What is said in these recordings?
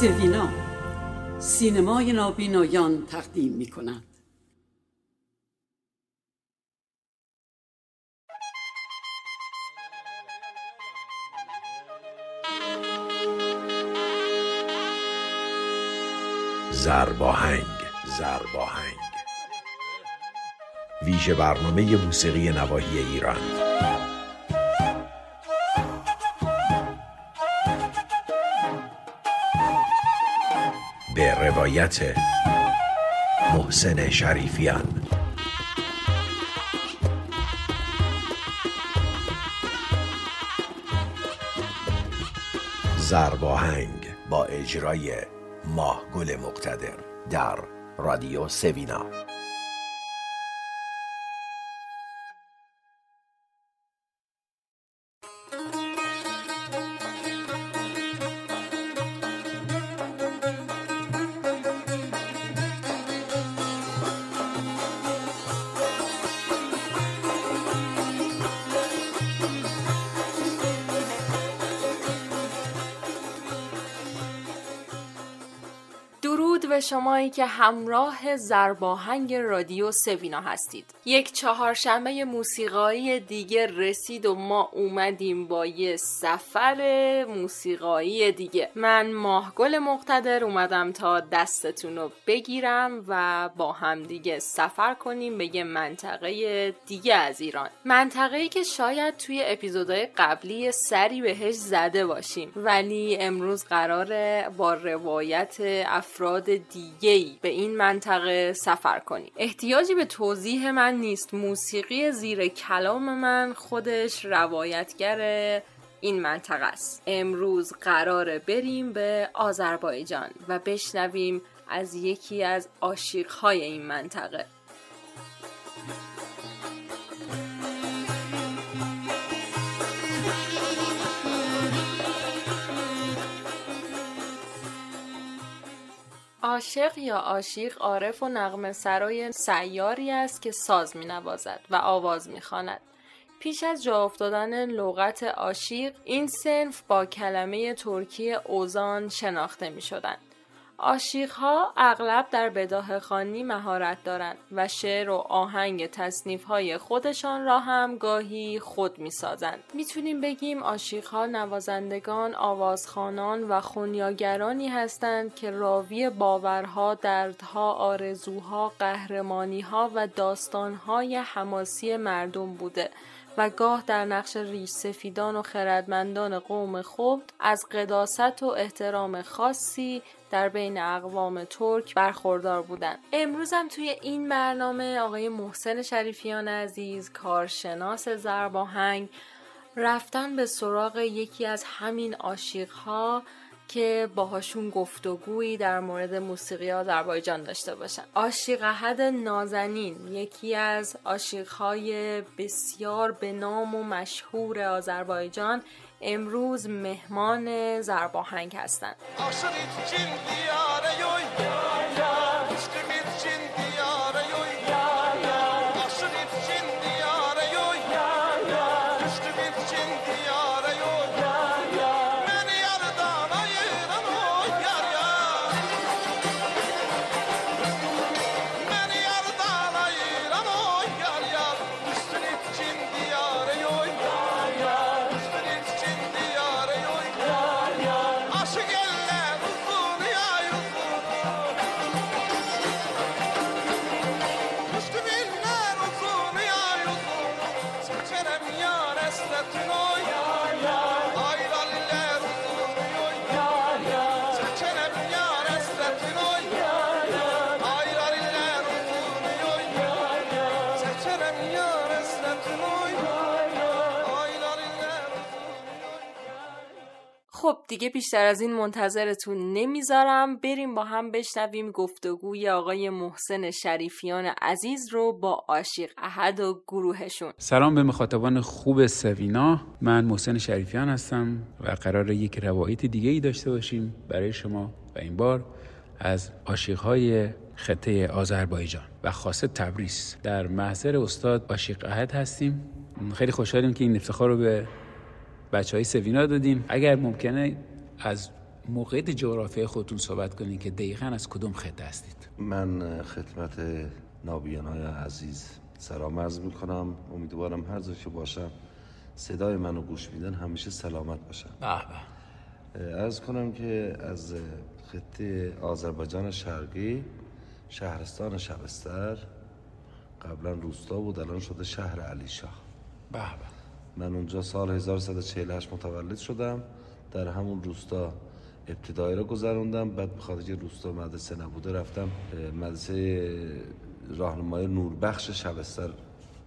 سوینا سینمای نابینایان تقدیم می کند زرباهنگ زرباهنگ. ویژه برنامه موسیقی نواحی ایران. روایت محسن شریفیان. زرباهنگ با اجرای ماه گل مقتدر در رادیو سوینا. شمایی که همراه زرباهنگ رادیو سوینا هستید. یک چهارشنبه موسیقایی دیگه رسید و ما اومدیم با یه سفر موسیقایی دیگه. من ماهگل مقتدر اومدم تا دستتون رو بگیرم و با هم دیگه سفر کنیم به یه منطقه دیگه از ایران. منطقه‌ای که شاید توی اپیزودهای قبلی سری بهش زده باشیم. ولی امروز قراره با روایت افراد دیگه به این منطقه سفر کنیم. احتیاجی به توضیح من نیست. موسیقی زیر کلام من خودش روایتگر این منطقه است. امروز قراره بریم به آذربایجان و بشنویم از یکی از عاشقهای این منطقه. عاشق یا عاشق عارف و نغمه سرای سیاری است که ساز می نوازد و آواز می خاند. پیش از جا افتادن لغت عاشق این سنف با کلمه ترکی اوزان شناخته می شدند. ها اغلب در بداه خانی مهارت دارند و شعر و آهنگ تصنیف های خودشان را هم گاهی خود می سازند. می‌تونیم بگیم ها نوازندگان، آوازخانان و خونیاگرانی هستند که راوی باورها، دردها، آرزوها، قهرمانیها و داستانهای حماسی مردم بوده و گاه در نقش ریش سفیدان و خردمندان قوم خود از قداست و احترام خاصی در بین اقوام ترک برخوردار بودند. امروز هم توی این برنامه آقای محسن شریفیان عزیز کارشناس زرباهنگ رفتن به سراغ یکی از همین عاشقها که باهاشون گفتگویی در مورد موسیقی آذربایجان داشته باشن. عاشق احد نازنین یکی از عاشقهای بسیار به نام و مشهور آذربایجان امروز مهمان زرباهنگ هستند دیگه بیشتر از این منتظرتون نمی‌ذارم. بریم با هم بشنویم گفتگوی آقای محسن شریفیان عزیز رو با عاشق احد و گروهشون. سلام به مخاطبان خوب سوینا. من محسن شریفیان هستم و قرار یک روایت دیگه ای داشته باشیم برای شما و این بار از عاشقهای خطه آذربایجان و خاصه تبریز. در محضر استاد عاشق احد هستیم. خیلی خوشحالیم که این افتخار رو به بچه های سوینا دادیم. اگر ممکنه از موقعیت جغرافیای خودتون صحبت کنین که دقیقا از کدوم خطه هستید. من خدمت نابیان های عزیز سلام عرض می‌کنم. امیدوارم هر جا که باشم صدای منو گوش میدن همیشه سلامت باشم. به ارز کنم که از خطه آذربایجان شرقی شهرستان شبستر قبلا روستا بود الان شده شهر علی شاه به به. من اونجا سال 1148 متولد شدم. در همون روستا ابتدایی رو گذروندم. بعد به خاطر روستا مدرسه نبوده رفتم مدرسه راهنمای نوربخش شبستر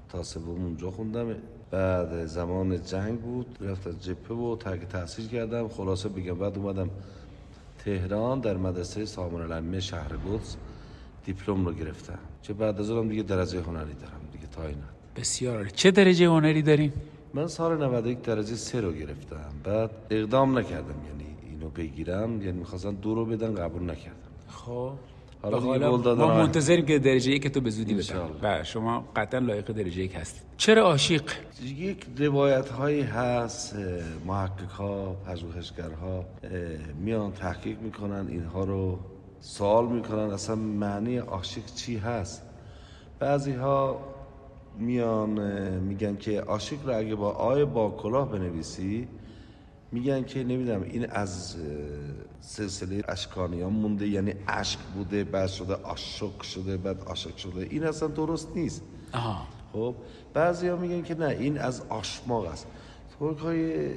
تا سوم اونجا خوندم. بعد زمان جنگ بود. رفتم جبهه و ترک تحصیل کردم. خلاصه بگم بعد اومدم تهران در مدرسه سامان العلمه شهر قدس. دیپلم رو گرفتم. چه بعد از اونم دیگه درجه هنری دارم. دیگه تا این حد. بسیار. چه درجه هنری داریم من سال 91 درجه سه رو گرفتم. بعد اقدام نکردم. یعنی اینو بگیرم یعنی می‌خواستن دو رو بدن قبول نکردم. خب. حالا حالا ما. منتظریم که درجه یک تو به زودی. و شما قطعا لایق درجه یک هستید. چرا عاشق؟ یک روایت هایی هست محقق ها پژوهشگرها اه، میان تحقیق می‌کنن اینها رو سوال می‌کنن اصلا معنی عاشق چی هست. بعضی ها میان میگن که عاشق رو اگه با آی با کلاه بنویسی میگن که نمی‌دونم این از سلسله اشکانیان مونده یعنی اشک بوده بعد شده عاشق شده بعد عاشق شده. این اصلا درست نیست. آها. خب بعضی ها میگن که نه این از آشماق است. ترک های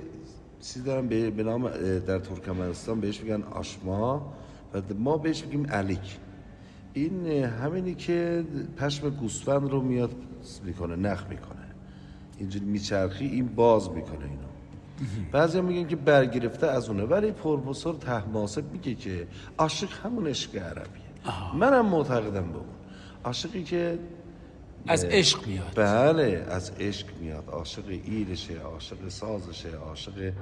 چیزی دارن به نام در ترکمنستان بهش میگن آشما و ما بهش میگیم علیک. این همینی که پشم گوسفند رو میاد می‌کنه نخ می‌کنه. اینجوری میچرخی این باز می‌کنه اینو. بعضی میگن که برگرفته از اونه ولی پروفسور تحماسب میگه که عاشق همون عشق عربیه. منم معتقدم به اون. عاشقی که از عشق میاد. بله از عشق میاد. عاشق ایرشه عاشق سازشه عاشق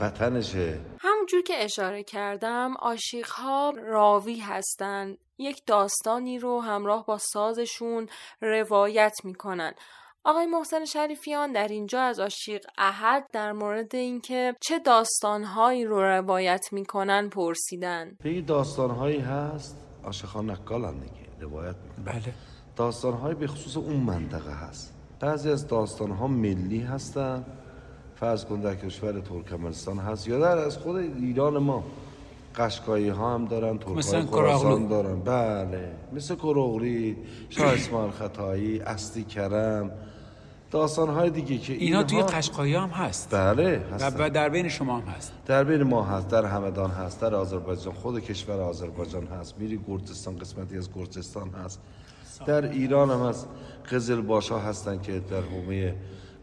وطنشه. همونجور که اشاره کردم عاشق ها راوی هستند یک داستانی رو همراه با سازشون روایت می‌کنن. آقای محسن شریفیان در اینجا از عاشق احد در مورد اینکه چه داستانهایی رو روایت می‌کنن پرسیدن. به این داستانهایی هست؟ عاشقان نقالن دیگه روایت می‌کنن. بله. داستانهایی به خصوص اون منطقه هست. بعضی از داستانها ملی هستن. فرض کن در کشور ترکمنستان هست یا در از خود ایران ما. قشقایی ها هم دارن ترکای خراسان. دارن. بله. مثل کروغلی شاه اسماعیل خطایی استی کرم داستان های دیگه که اینا توی اینها- قشقایی هم هست. بله و هستن. و در بین شما هم هست. در بین ما هست در همدان هست در آذربایجان. خود کشور آذربایجان هست. میری گرجستان قسمتی از گرجستان هست. در ایران هم هست. قزل باشا هستن که در حومه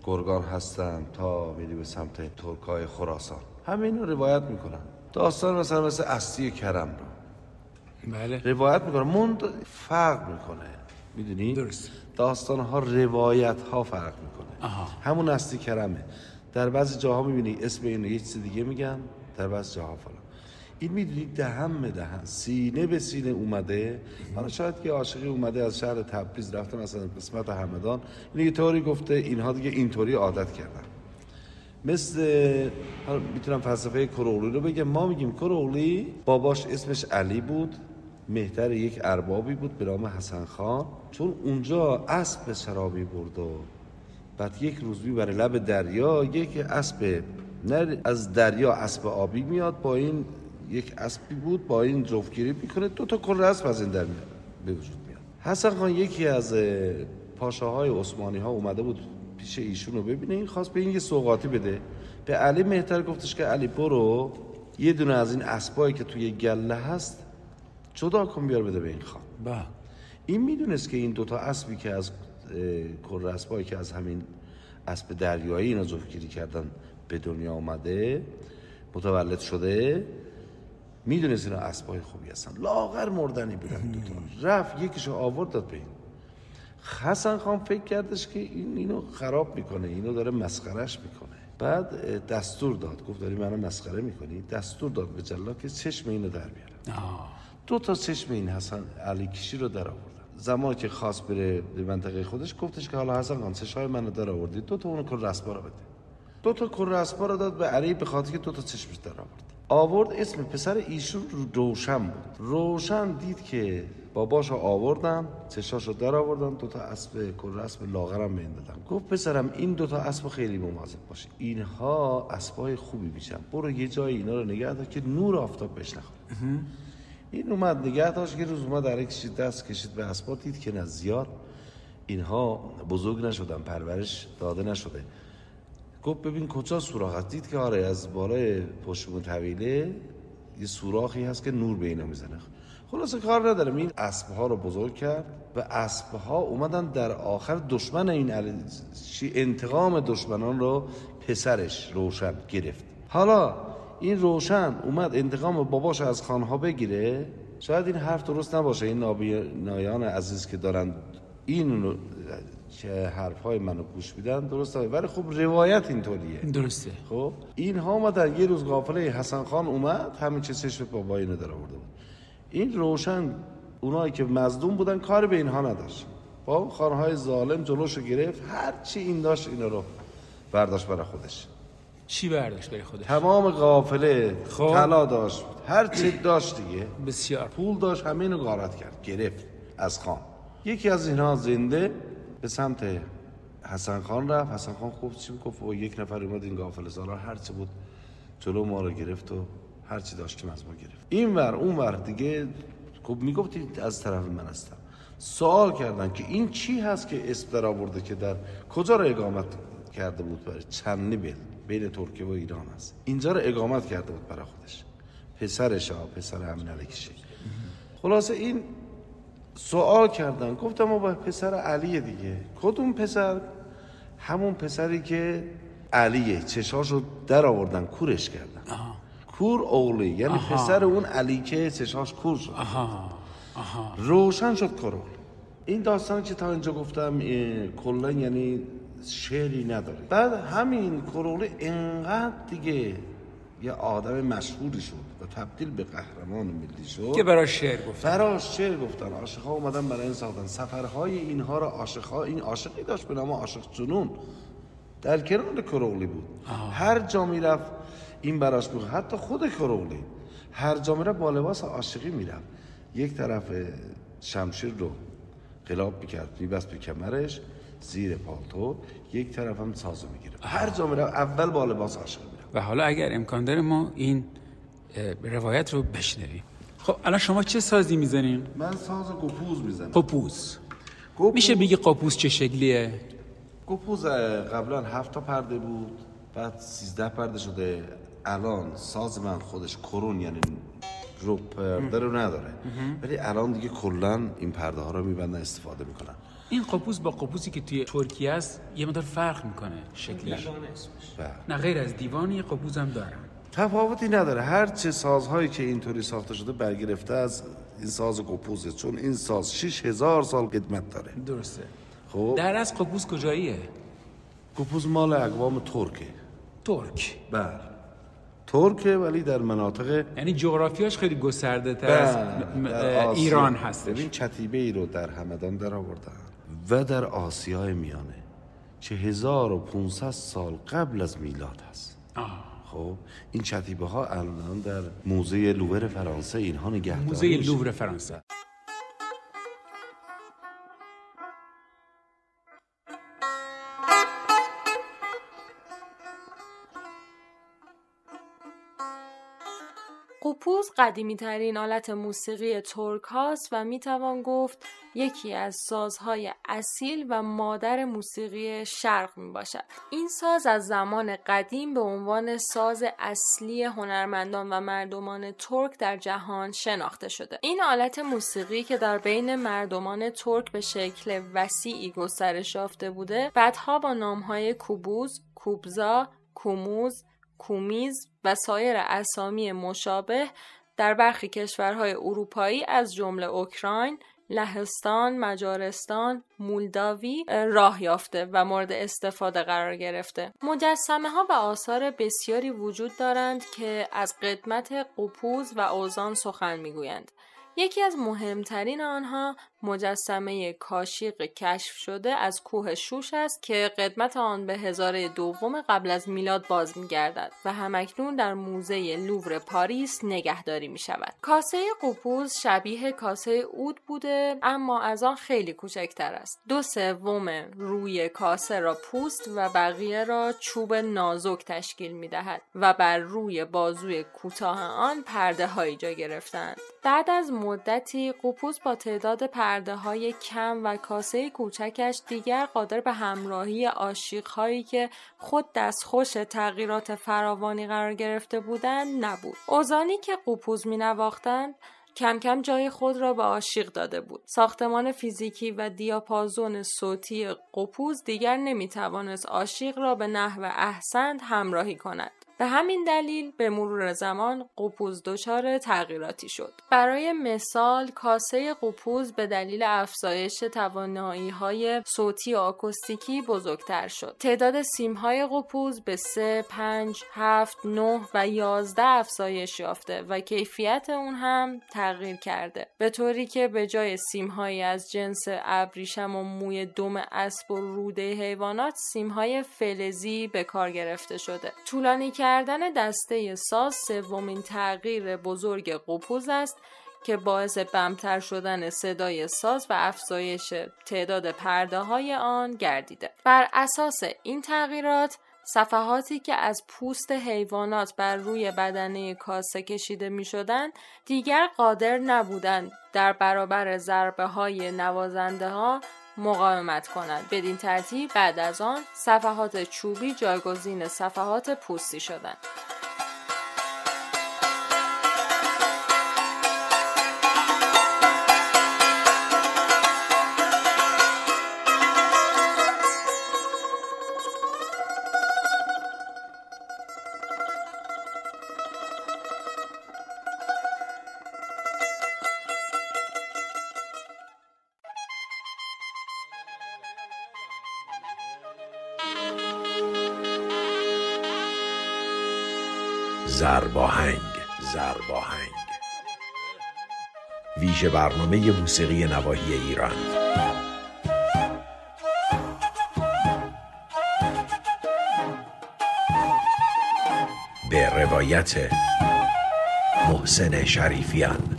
گرگان هستن تا میری به سمت ترکای خراسان. همه اینو روایت می‌کنن. داستان مثلا مثل استی کرم رو. بله. روایت می‌کنه. مند فرق می‌کنه. می‌دونی؟ درست. داستان ها روایت ها فرق می‌کنه. آها. همون اصلی کرمه. در بعضی جاها می‌بینی اسم اینو یه چیز دیگه میگن در بعضی جاها فلان. این می‌دونی دهن به دهن سینه به سینه اومده. حالا شاید که عاشقی اومده از شهر تبریز رفته مثلا قسمت همدان. این یه طوری گفته اینها دیگه اینطوری عادت کردن. مثل می‌تونم فلسفه کروغلی رو بگم. ما میگیم کروغلی باباش اسمش علی بود مهتر یک اربابی بود به نام حسن خان. چون اونجا اسب به شرابی برد و بعد یک روز می‌بره لب دریا یک اسب نه از دریا اسب آبی میاد با این یک اسبی بود با این جفتگیری می‌کنه. دو تا کل اسب از این در به وجود میاد. حسن خان یکی از اه، پاشاهای عثمانی ها اومده بود پیش ایشون رو ببینه. این خواست به این یه سوغاتی بده. به علی مهتر گفتش که علی برو. یه دونه از این اسبایی که توی گله هست جدا کن بیار بده به این خان. با این می‌دونست که این دوتا اسبی که از کل اسبایی که از همین اسب دریایی اینا جفتگیری کردن به دنیا آمده متولد شده می‌دونست اینا اسبای خوبی هستن. لاغر مردنی بودن دوتا. رفت یکیشو آورد داد به این. حسن خان فکر کردش که این اینو خراب می‌کنه اینو داره مسخرش می‌کنه. بعد دستور داد. گفت داری منو مسخره می‌کنی؟ دستور داد به جلا که چشم اینو در بیاره. دو تا چشم این حسن علی کشی رو در آوردن. زمانی که خواست بره به منطقه خودش گفتش که حالا حسن خان چشای منو در آوردی. دو تا اون کل رسپا رو بده. دو تا کل رسپا رو داد به علی به خاطر که دو تا چشمش در آورد. آورد اسم پسر ایشون روشن بود. روشن دید که باباشو آوردن چشاشو در آوردن دوتا اسب کل اسب لاغرم به این دادن. گفت پسرم این دوتا اسب خیلی مواظب باشه اینها اسبای خوبی میشن. برو یه جای اینا رو نگه دار که نور آفتاب بهش نخوره. این اومد نگه داشت یه روز اومد در کشید دست کشید به اسبا دید که نه زیاد. اینها بزرگ نشدن پرورش داده نشده. گفت ببین کجا سوراخ هست؟ دید که آره از بالای پشتمون طویله یه سوراخی هست که نور به اینا می‌زنه. خلاصه کار ندارم. این اسب ها رو بزرگ کرد و اسب ها اومدن در آخر دشمن این علی... انتقام دشمنان رو پسرش روشن گرفت. حالا این روشن اومد انتقام باباش از خانها بگیره. شاید این حرف درست نباشه. این نابینایان عزیز که دارن این که حرف های منو گوش میدن درسته. ولی خب روایت اینطوریه. درسته. خب اینها اومدن یه روز قافله حسن خان اومد همین چه چشم بابا اینو در آورده بود. این روشن اونایی که مظلوم بودن کار به اینها نداشت. با خانهای ظالم جلوشو گرفت هر چی این داشت اینا رو برداشت برای خودش. چی برداشت برای خودش؟ تمام قافله خب. طلا داشت. هر چی داشت دیگه. بسیار. پول داشت همه اینو غارت کرد. گرفت از خان. یکی از اینها زنده به سمت حسن خان رفت. حسن خان خوب چی گفت و یک نفر اومد این قافله سالار هر چی بود جلو ما رو گرفت و هر چی داشتیم از ما گرفت. این ور اون ور دیگه خب می‌گفتید از طرف من هستم. سوال کردن که این چی هست که اسم در آورده که در کجا رو اقامت کرده بود برای چند بل بین ترکیه و ایران هست. اینجا رو اقامت کرده بود برای خودش. پسرش ها پسر امین علیکشی. خلاصه این سوال کردن. گفتم ما با پسر علیه دیگه. کدوم پسر؟ همون پسری که علیه. چشاشو در آوردن کورش کردن. آها. کور اولی. یعنی آها. پسر اون علی که چشاش کور شد. آها. آها. روشن شد کرول این داستان که تا اینجا گفتم کلا یعنی شعری نداره. بعد همین کروله انقدر دیگه یه آدم مشهوری شد و تبدیل به قهرمان ملی شد. که برای شعر گفت فراش شعر گفتن. عاشقا اومدن برای این ساختن. سفرهای اینها را عاشقا این عاشقی داشت به نام عاشق جنون. در کنار کروغلی بود. هر جا می‌رفت این براش بود. حتی خود کروغلی هر جا می‌رفت با لباس عاشقی می‌رفت. یک طرف شمشیر رو قلاب می‌کرد میبست به کمرش زیر پالتو. یک طرف هم سازو می‌گیره هر جا می‌رفت اول با لباس عاشقی و حالا اگر امکان داره ما این روایت رو بشنویم. خب الان شما چه سازی می‌زنین؟ من ساز گپوز می‌زنم. قپوز گپوز- میشه بگی قپوز چه شکلیه؟ گپوز قبلا هفت تا پرده بود بعد سیزده پرده شده. الان ساز من خودش کرون یعنی رو پرده رو نداره. ولی الان دیگه کلا این پرده ها رو میبندن استفاده می‌کنن. این قپوز با قپوزی که توی ترکیه است یه مقدار فرق می‌کنه شکلش. بله. نه غیر از دیوان یه قپوز هم دارن تفاوتی نداره. هر چه سازهایی که اینطوری ساخته شده برگرفته از این ساز گپوزه چون این ساز 6000 سال قدمت داره. درسته. خب. در از قپوز کجاییه؟ گپوز مال اقوام ترکه. ترک. بله. ترکه ولی در مناطق یعنی جغرافیاش خیلی گسترده تر از آسیا. ایران هستش. ببین کتیبه ای رو در همدان در آوردن. و در آسیای میانه که 1500 سال قبل از میلاد هست آه. خب این کتیبه ها الان در موزه لوور فرانسه اینها نگهداری موزه. لوور فرانسه قپوز قدیمی ترین آلت موسیقی ترک هاست و می توان گفت یکی از سازهای اصیل و مادر موسیقی شرق می باشد. این ساز از زمان قدیم به عنوان ساز اصلی هنرمندان و مردمان ترک در جهان شناخته شده. این آلت موسیقی که در بین مردمان ترک به شکل وسیعی گسترش یافته بوده، بعدها با نامهای کوبوز، کوبزا، کوموز، کومیز و سایر اسامی مشابه در برخی کشورهای اروپایی از جمله اوکراین، لهستان، مجارستان، مولداوی راه یافته و مورد استفاده قرار گرفته. مجسمه ها و آثار بسیاری وجود دارند که از قدمت قپوز و اوزان سخن می‌گویند. یکی از مهمترین آنها مجسمه کاشیق کشف شده از کوه شوش است که قدمت آن به هزاره دوم قبل از میلاد باز می گردد و همکنون در موزه لوور پاریس نگهداری می شود. کاسه قپوز شبیه کاسه اود بوده اما از آن خیلی کوچکتر است. دو سوم روی کاسه را پوست و بقیه را چوب نازک تشکیل می دهد و بر روی بازوی کوتاه آن پرده هایی جا گرفتند. بعد از مدتی قپوز با تعداد پرده های کم و کاسه کوچکش دیگر قادر به همراهی عاشق هایی که خود دستخوش تغییرات فراوانی قرار گرفته بودند نبود. اوزانی که قپوز می نواختند کم کم جای خود را به عاشق داده بود. ساختمان فیزیکی و دیاپازون صوتی قپوز دیگر نمی توانست عاشق را به نحو احسن همراهی کند. به همین دلیل به مرور زمان قپوز دچار تغییراتی شد. برای مثال کاسه قپوز به دلیل افزایش توانایی های صوتی و آکوستیکی بزرگتر شد. تعداد سیم های قپوز به 3, 5, 7, 9 و 11 افزایش یافته و کیفیت اون هم تغییر کرده. به طوری که به جای سیم هایی از جنس ابریشم و موی دم اسب و روده حیوانات سیم های فلزی به کار گرفته شده. طولانی کردن دسته ساز سومین تغییر بزرگ قپوز است که باعث بمتر شدن صدای ساز و افزایش تعداد پرده های آن گردیده. بر اساس این تغییرات صفحاتی که از پوست حیوانات بر روی بدنه کاسه کشیده می شدن دیگر قادر نبودند در برابر ضربه های نوازنده ها مقاومت کنند بدین ترتیب بعد از آن صفحات چوبی جایگزین صفحات پوستی شدند زرباهنگ زرباهنگ. ویژه برنامه موسیقی نواحی ایران. به روایت محسن شریفیان.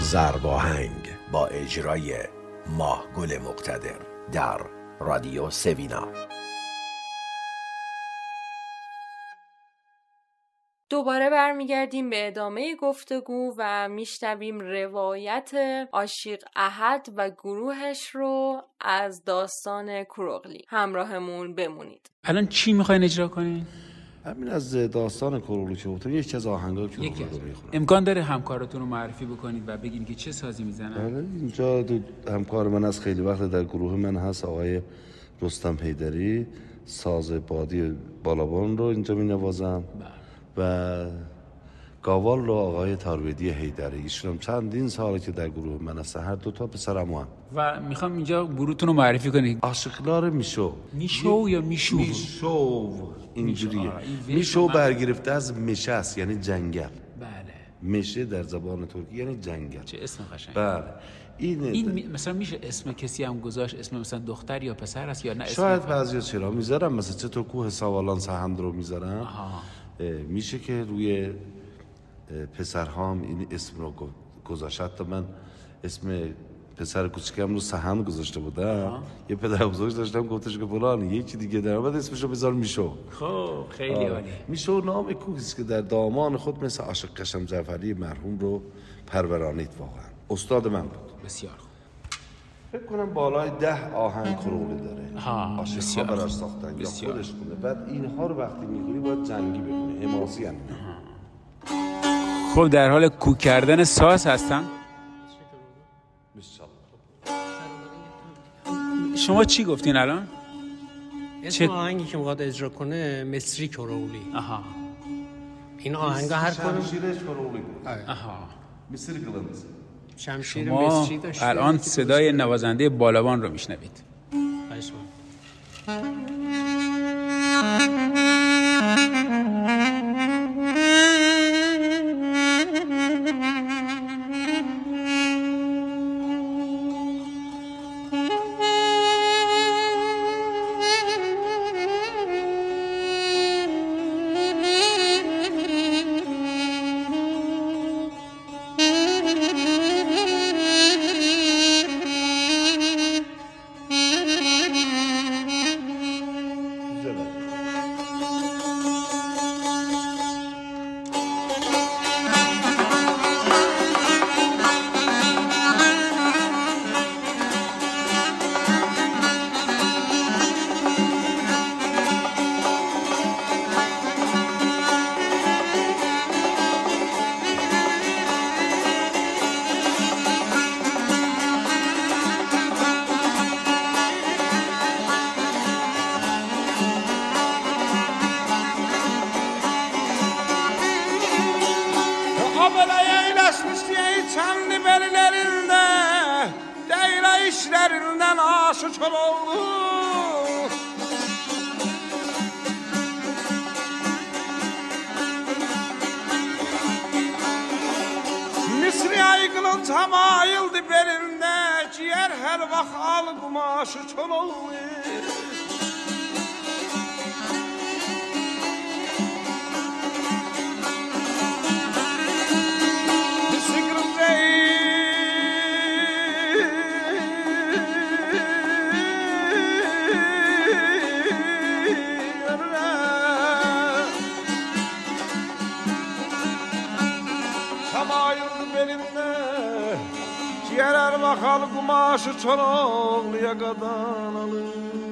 زرباهنگ با اجرای ماه گل مقتدر در رادیو سوینا. دوباره برمیگردیم به ادامه گفتگو و میشنویم روایت آشیق احد و گروهش رو از داستان کروغلی. همراهمون بمونید. الان چی می‌خواین اجرا کنین؟ همین از داستان کروغلی که گفتم یکی از آهنگا که رو می‌خونم. امکان داره همکارتون رو معرفی بکنید و بگین که چه سازی می‌زنن؟ بله اینجا دو همکار من از خیلی وقت در گروه من هست آقای رستم پیدری ساز بادی بالابان رو اینجا می نوازم و گاوال رو آقای تارویدی هیدری ایشون چندین ساله که در گروه من هست هر دو تا پسرم هم. و می‌خوام اینجا گروهتون رو معرفی کنید عاشقلار میشو. میشو یا میشو؟ میشو. اینجوریه. میشو. برگرفته از مشه است یعنی جنگل. بله. مشه در زبان ترکی یعنی جنگل. چه اسم قشنگ بله. این, این می- مثلا میشه اسم کسی هم گذاشت اسم مثلا دختر یا پسر است یا نه؟ شاید بعضی چرا می‌ذارم مثلا چطور کوه سوالان سهند رو می‌ذارم. میشه که روی پسرهام این اسم رو گذاشت. حتی من اسم پسر کوچکم رو سهند گذاشته بودم. یه پدر بزرگ داشتم گفتش که فلان یکی دیگه در بعد اسمش رو بذار میشو. خب خیلی عالی. میشو نام است که در دامان خود مثل عاشق قشم جعفری مرحوم رو پرورانید واقعا. استاد من بود. بسیار خوب. فکر کنم بالای ده آهنگ کرولی داره. ها، بسیار براش. ساختن یا بسیار. خودش خونه. بعد اینها رو وقتی می‌خونی باید جنگی بخونی حماسی هم. خب در حال کوک کردن ساز هستن شما چی گفتین الان؟ اسم چه- آهنگی که می‌خواد اجرا کنه مصری کرولی. آها. این آهنگا هر کرولی. بود آها. مصری قلندز شمشیر مصری داشته. الان صدای نوازنده بالابان رو میشنوید. Come on. Ciğer bakal kumaşı çorokluya kadan alır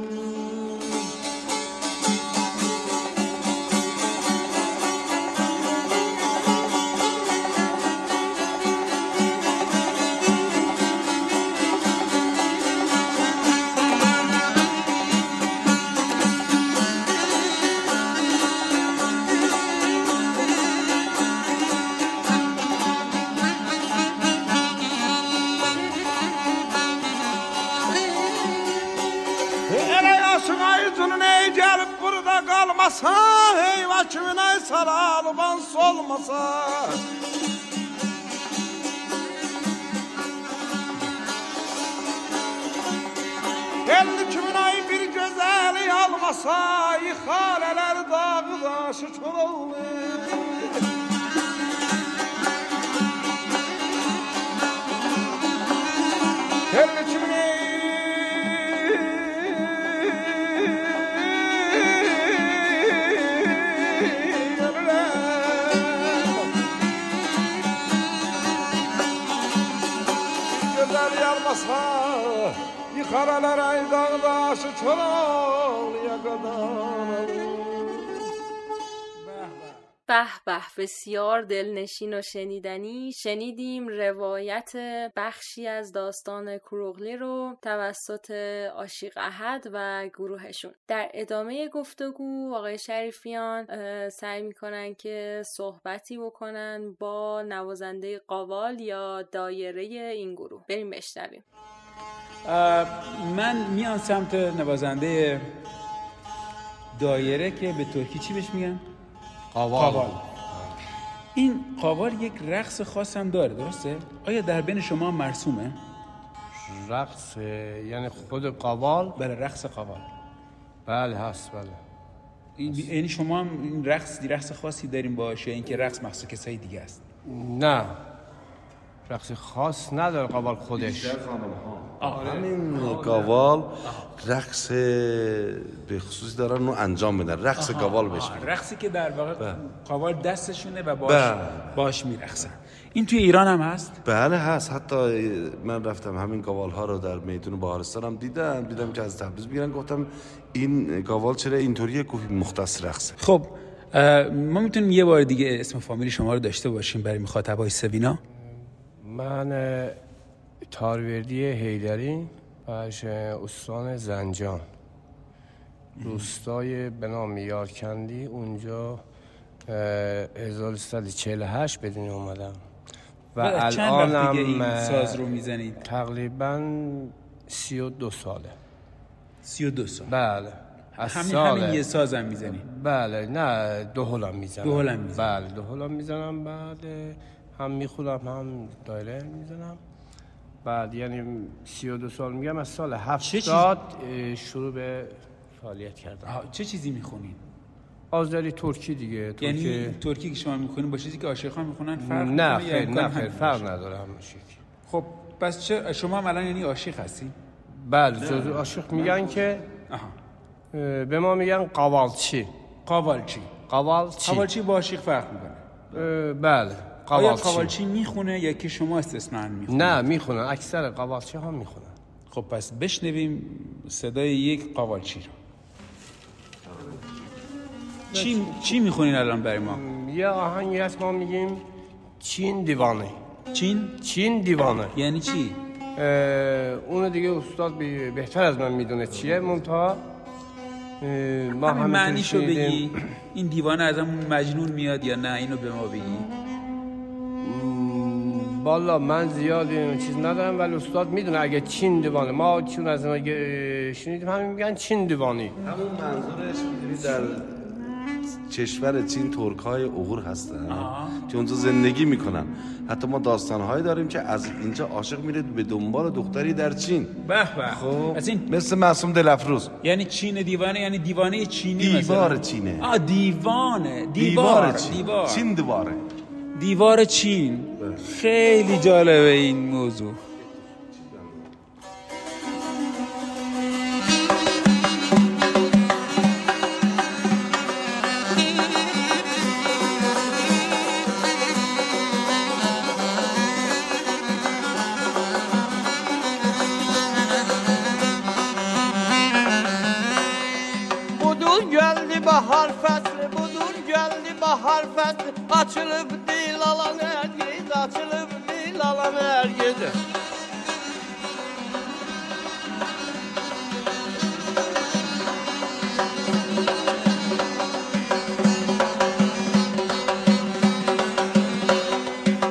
olmasa Eyvah kimine sarar bans olmasa Elli kimine bir güzel almasa İhaleler dağda şükür olur Elli kimine asfalt Yıkar alar ay dağdaşı çol yakadar به به بسیار دلنشین و شنیدنی. شنیدیم روایت بخشی از داستان کروغلی رو توسط آشیق احد و گروهشون. در ادامه گفتگو آقای شریفیان سعی می‌کنن که صحبتی بکنن با نوازنده قوال یا دایره این گروه. بریم بشنویم. من میان سمت نوازنده دایره که به ترکی چی بهش میگن؟ قاوال این قاوال یک رقص خاص هم داره درسته؟ آیا در بین شما مرسومه؟ رقص یعنی خود قوال؟ بله رقص قاوال بله هست بله. این- یعنی شما هم این رقص رقص خاصی داریم باشه اینکه رقص مخصوص کسایی دیگه است. نه. رقص خاص نداره قوال خودش. همین گاوال رقص به خصوص دارن اونو انجام بدن رقص گاوال بهش میگن. رقصی که در واقع قاوال دستشونه و باش بله. باش میرقصن. این توی ایران هم هست؟ بله هست. حتی من رفتم همین گاوال ها رو در میدون بهارستان هم دیدم. دیدم که از تبریز می‌گیرن گفتم این گاوال چرا اینطوریه؟ گفت مختص رقصه. خب ما می‌تونیم یه بار دیگه اسم فامیل شما رو داشته باشیم برای مخاطبای سوینا. من تاروردی هیدری از استان زنجان. روستای به نام یارکندی اونجا اه، 1348 به دنیا اومدم. و الانم این اه، ساز رو می‌زنید؟ تقریبا 32 ساله. 32 سال. بله. همین همین یه سازم می‌زنی بله نه دو هلم می‌زنم. دو هلم می‌زنی. بله دو هلم می‌زنم بعد هم می‌خونم هم دایره می‌زنم. بعد یعنی سی و دو سال میگم از سال هفتاد اه، شروع به فعالیت کردم. چه چیزی می‌خونین آذری ترکی دیگه ترکی. یعنی ترکی که شما می‌خونین با چیزی که عاشقان می‌خونن فرق نه امکان نه خیر همین فرق؟ نداره همون شکل خب پس چه شما هم الان یعنی عاشق هستی؟ بله جزو عاشق میگن که آها. به ما میگن قوالچی. قاوالچی قوالچی. قاوالچی با عاشق فرق می‌کنه. بله. آیا قوالچی قاوالچی می‌خونه یا که شما استثنا می‌خونید؟ نه می‌خونن اکثر قوالچی ها می‌خونن. خب پس بشنویم صدای یک قاوالچی رو. چی چی می‌خونین الان برای ما؟ یه آهنگی هست ما میگیم چین دیوانه. چین؟ چین دیوانه. یعنی چی؟ اه، اونو دیگه استاد بهتر از من می‌دونه چیه. منتها ما همین معنیشو. بگی. این دیوانه ازمون مجنون میاد یا نه؟ اینو به ما بگی. والا من زیاد این چیز ندارم ولی استاد می‌دونه اگه چین دیوانه. ما چون از گ- شنیدیم همین میگن چین دیوانی. همون منظورش می‌دونی در کشور چین ترک های اغور هستن که اونجا زندگی می‌کنن. حتی ما داستان هایی داریم که از اینجا عاشق میره به دنبال دختری در چین. به به. خب. از این مثل معصوم دلفروز یعنی چین دیوانه یعنی دیوانه چینی دیوار مثلا. چینه. آه دیوانه. دیوار دیوار چین. دیوار. چین دیواره. دیوار چین. خیلی جالبه این موضوع Budur geldi bahar faslı, budur geldi bahar faslı Açılıp dil alan dil alan her gece.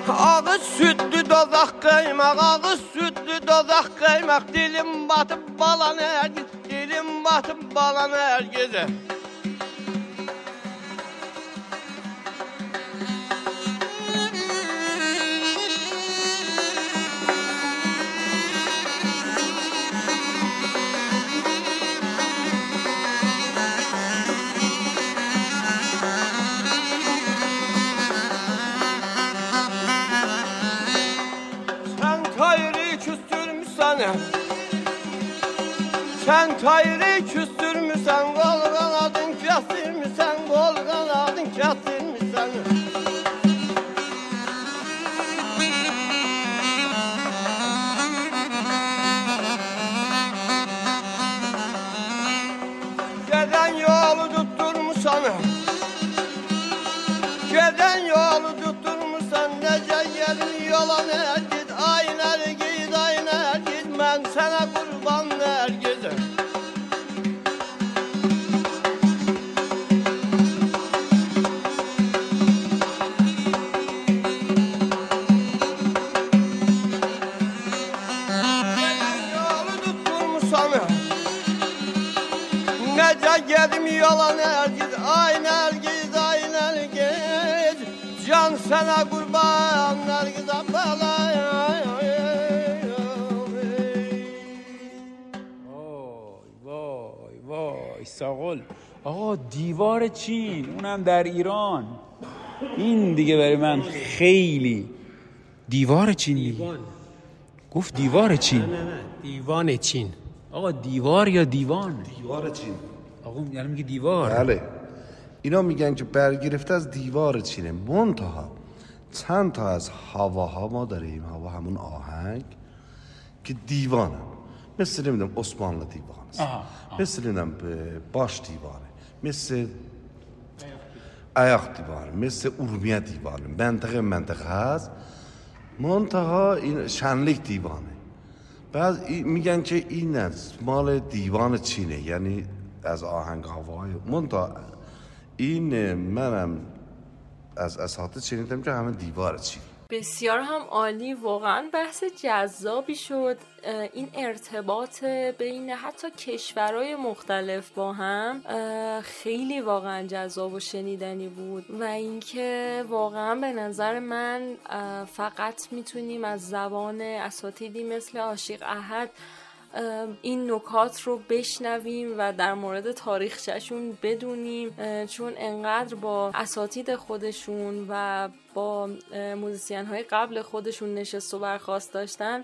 Ağız sütlü dozak kaymak, ağız sütlü dozak kaymak Dilim batıp balan her gece, dilim batıp balan her gece benim Sen kayrı küstürmüsen kol kanadın kesin چین اونم در ایران. این دیگه برای من خیلی دیوار چینی. دیوان. گفت دیوار چین. نه نه دیوان چین. آقا دیوار یا دیوان؟ دیوار چین. آقا یعنی میگه دیوار. بله. اینا میگن که برگرفته از دیوار چینه. منتها چند تا از هواها ما داریم هوا همون آهنگ که دیوانه. مثل نمی‌دونم عثمانlı دیوان است. مثل نمی‌دونم باش دیوانه. مثل ayak divarı, مثل Urmiye divarı, منطقه منطقه هست. منتها این شنلیک دیوانه. بعد میگن که این از مال دیوان چینه یعنی از آهنگ هوای منتها این منم از اساتید شنیدم که همه دیوار چینه. بسیار هم عالی واقعا بحث جذابی شد. این ارتباط بین حتی کشورهای مختلف با هم خیلی واقعا جذاب و شنیدنی بود. و اینکه واقعا به نظر من فقط می‌تونیم از زبان اساتیدی مثل عاشق احد این نکات رو بشنویم و در مورد تاریخچهشون بدونیم چون انقدر با اساتید خودشون و با موزیسین های قبل خودشون نشست و برخواست داشتن.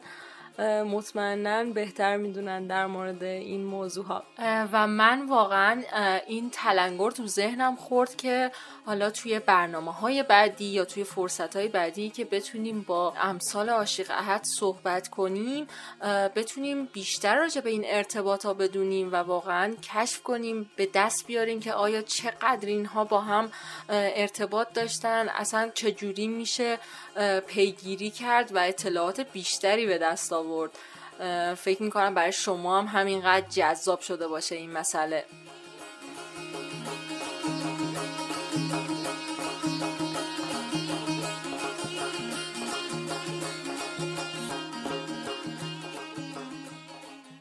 مطمئنا بهتر می‌دونن در مورد این موضوع ها و من واقعا این تلنگر تو ذهنم خورد که حالا توی برنامه های بعدی یا توی فرصت های بعدی که بتونیم با امثال عاشق احد صحبت کنیم بتونیم بیشتر راجع به این ارتباط ها بدونیم و واقعا کشف کنیم به دست بیاریم که آیا چقدر اینها با هم ارتباط داشتن اصلا چجوری میشه پیگیری کرد و اطلاعات بیشتری به دست آورد. فکر می‌کنم برای شما هم همینقدر جذاب شده باشه این مسئله.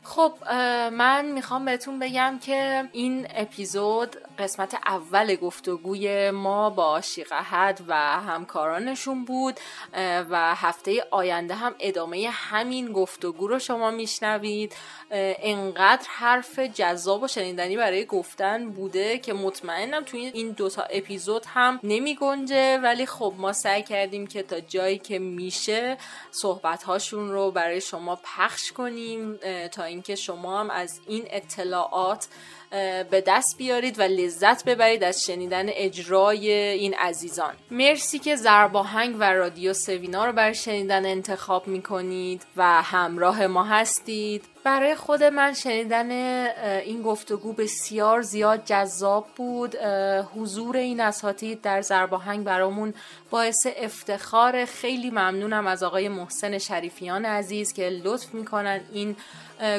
خب من می‌خوام بهتون بگم که این اپیزود قسمت اول گفتگوی ما با شیقهد و همکارانشون بود و هفته آینده هم ادامه همین گفتگو رو شما میشنوید. انقدر حرف جذاب و شنیدنی برای گفتن بوده که مطمئنم توی این دوتا اپیزود هم نمی گنجه ولی خب ما سعی کردیم که تا جایی که میشه صحبت هاشون رو برای شما پخش کنیم. تا اینکه شما هم از این اطلاعات به دست بیارید و لذت ببرید از شنیدن اجرای این عزیزان. مرسی که زرباهنگ و رادیو سوینا رو برای شنیدن انتخاب می‌کنید و همراه ما هستید. برای خود من شنیدن این گفتگو بسیار زیاد جذاب بود. حضور این اساتید در زرباهنگ برامون باعث افتخار. خیلی ممنونم از آقای محسن شریفیان عزیز که لطف می‌کنن این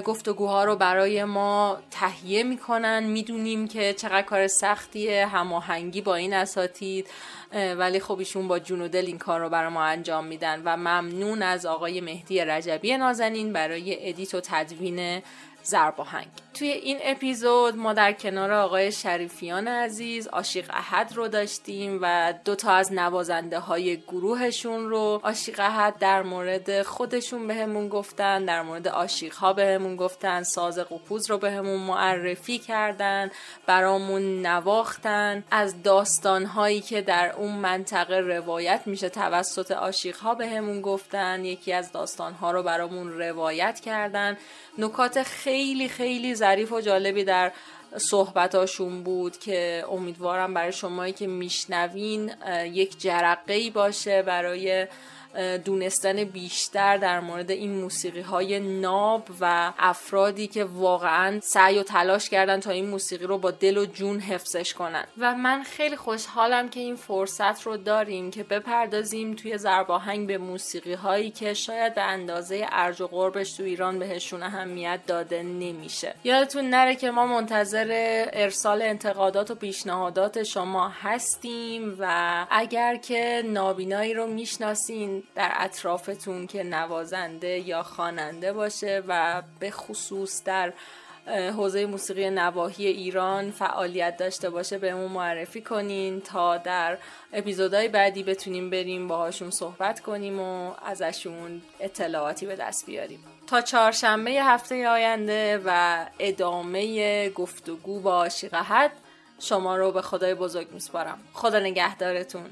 گفتگوها رو برای ما تهیه می‌کنن. می‌دونیم که چقدر کار سختیه. هماهنگی با این اساتید. ولی خب ایشون با جون و دل این کار رو برای ما انجام میدن و ممنون از آقای مهدی رجبی نازنین برای ادیت و تدوین زرباهنگ توی این اپیزود ما در کنار آقای شریفیان عزیز آشیق احد رو داشتیم و دو تا از نوازنده های گروهشون رو آشیق احد در مورد خودشون بهمون به گفتن در مورد آشیق ها بهمون به گفتن ساز قپوز رو بهمون به معرفی کردن برامون نواختن. از داستان هایی که در اون منطقه روایت میشه توسط آشیق ها بهمون به گفتن یکی از داستان ها رو برامون روایت کردن. نکات خیلی خیلی ظریف و جالبی در صحبتاشون بود که امیدوارم برای شمایی که میشنوین یک جرقه باشه برای دونستن بیشتر در مورد این موسیقی های ناب و افرادی که واقعا سعی و تلاش کردن تا این موسیقی رو با دل و جون حفظش کنن. و من خیلی خوشحالم که این فرصت رو داریم که بپردازیم توی زرباهنگ به موسیقی هایی که شاید به اندازه ارج و قربش تو ایران بهشون اهمیت داده نمیشه. یادتون نره که ما منتظر ارسال انتقادات و پیشنهادات شما هستیم و اگر که نابینایی رو می‌شناسین در اطرافتون که نوازنده یا خواننده باشه و به خصوص در حوزه موسیقی نواحی ایران فعالیت داشته باشه بهمون معرفی کنین تا در اپیزودهای بعدی بتونیم بریم باهاشون صحبت کنیم و ازشون اطلاعاتی به دست بیاریم. تا چهارشنبه هفته آینده و ادامه گفتگو با شیقهت شما رو به خدای بزرگ میسپارم. خدا نگهدارتون.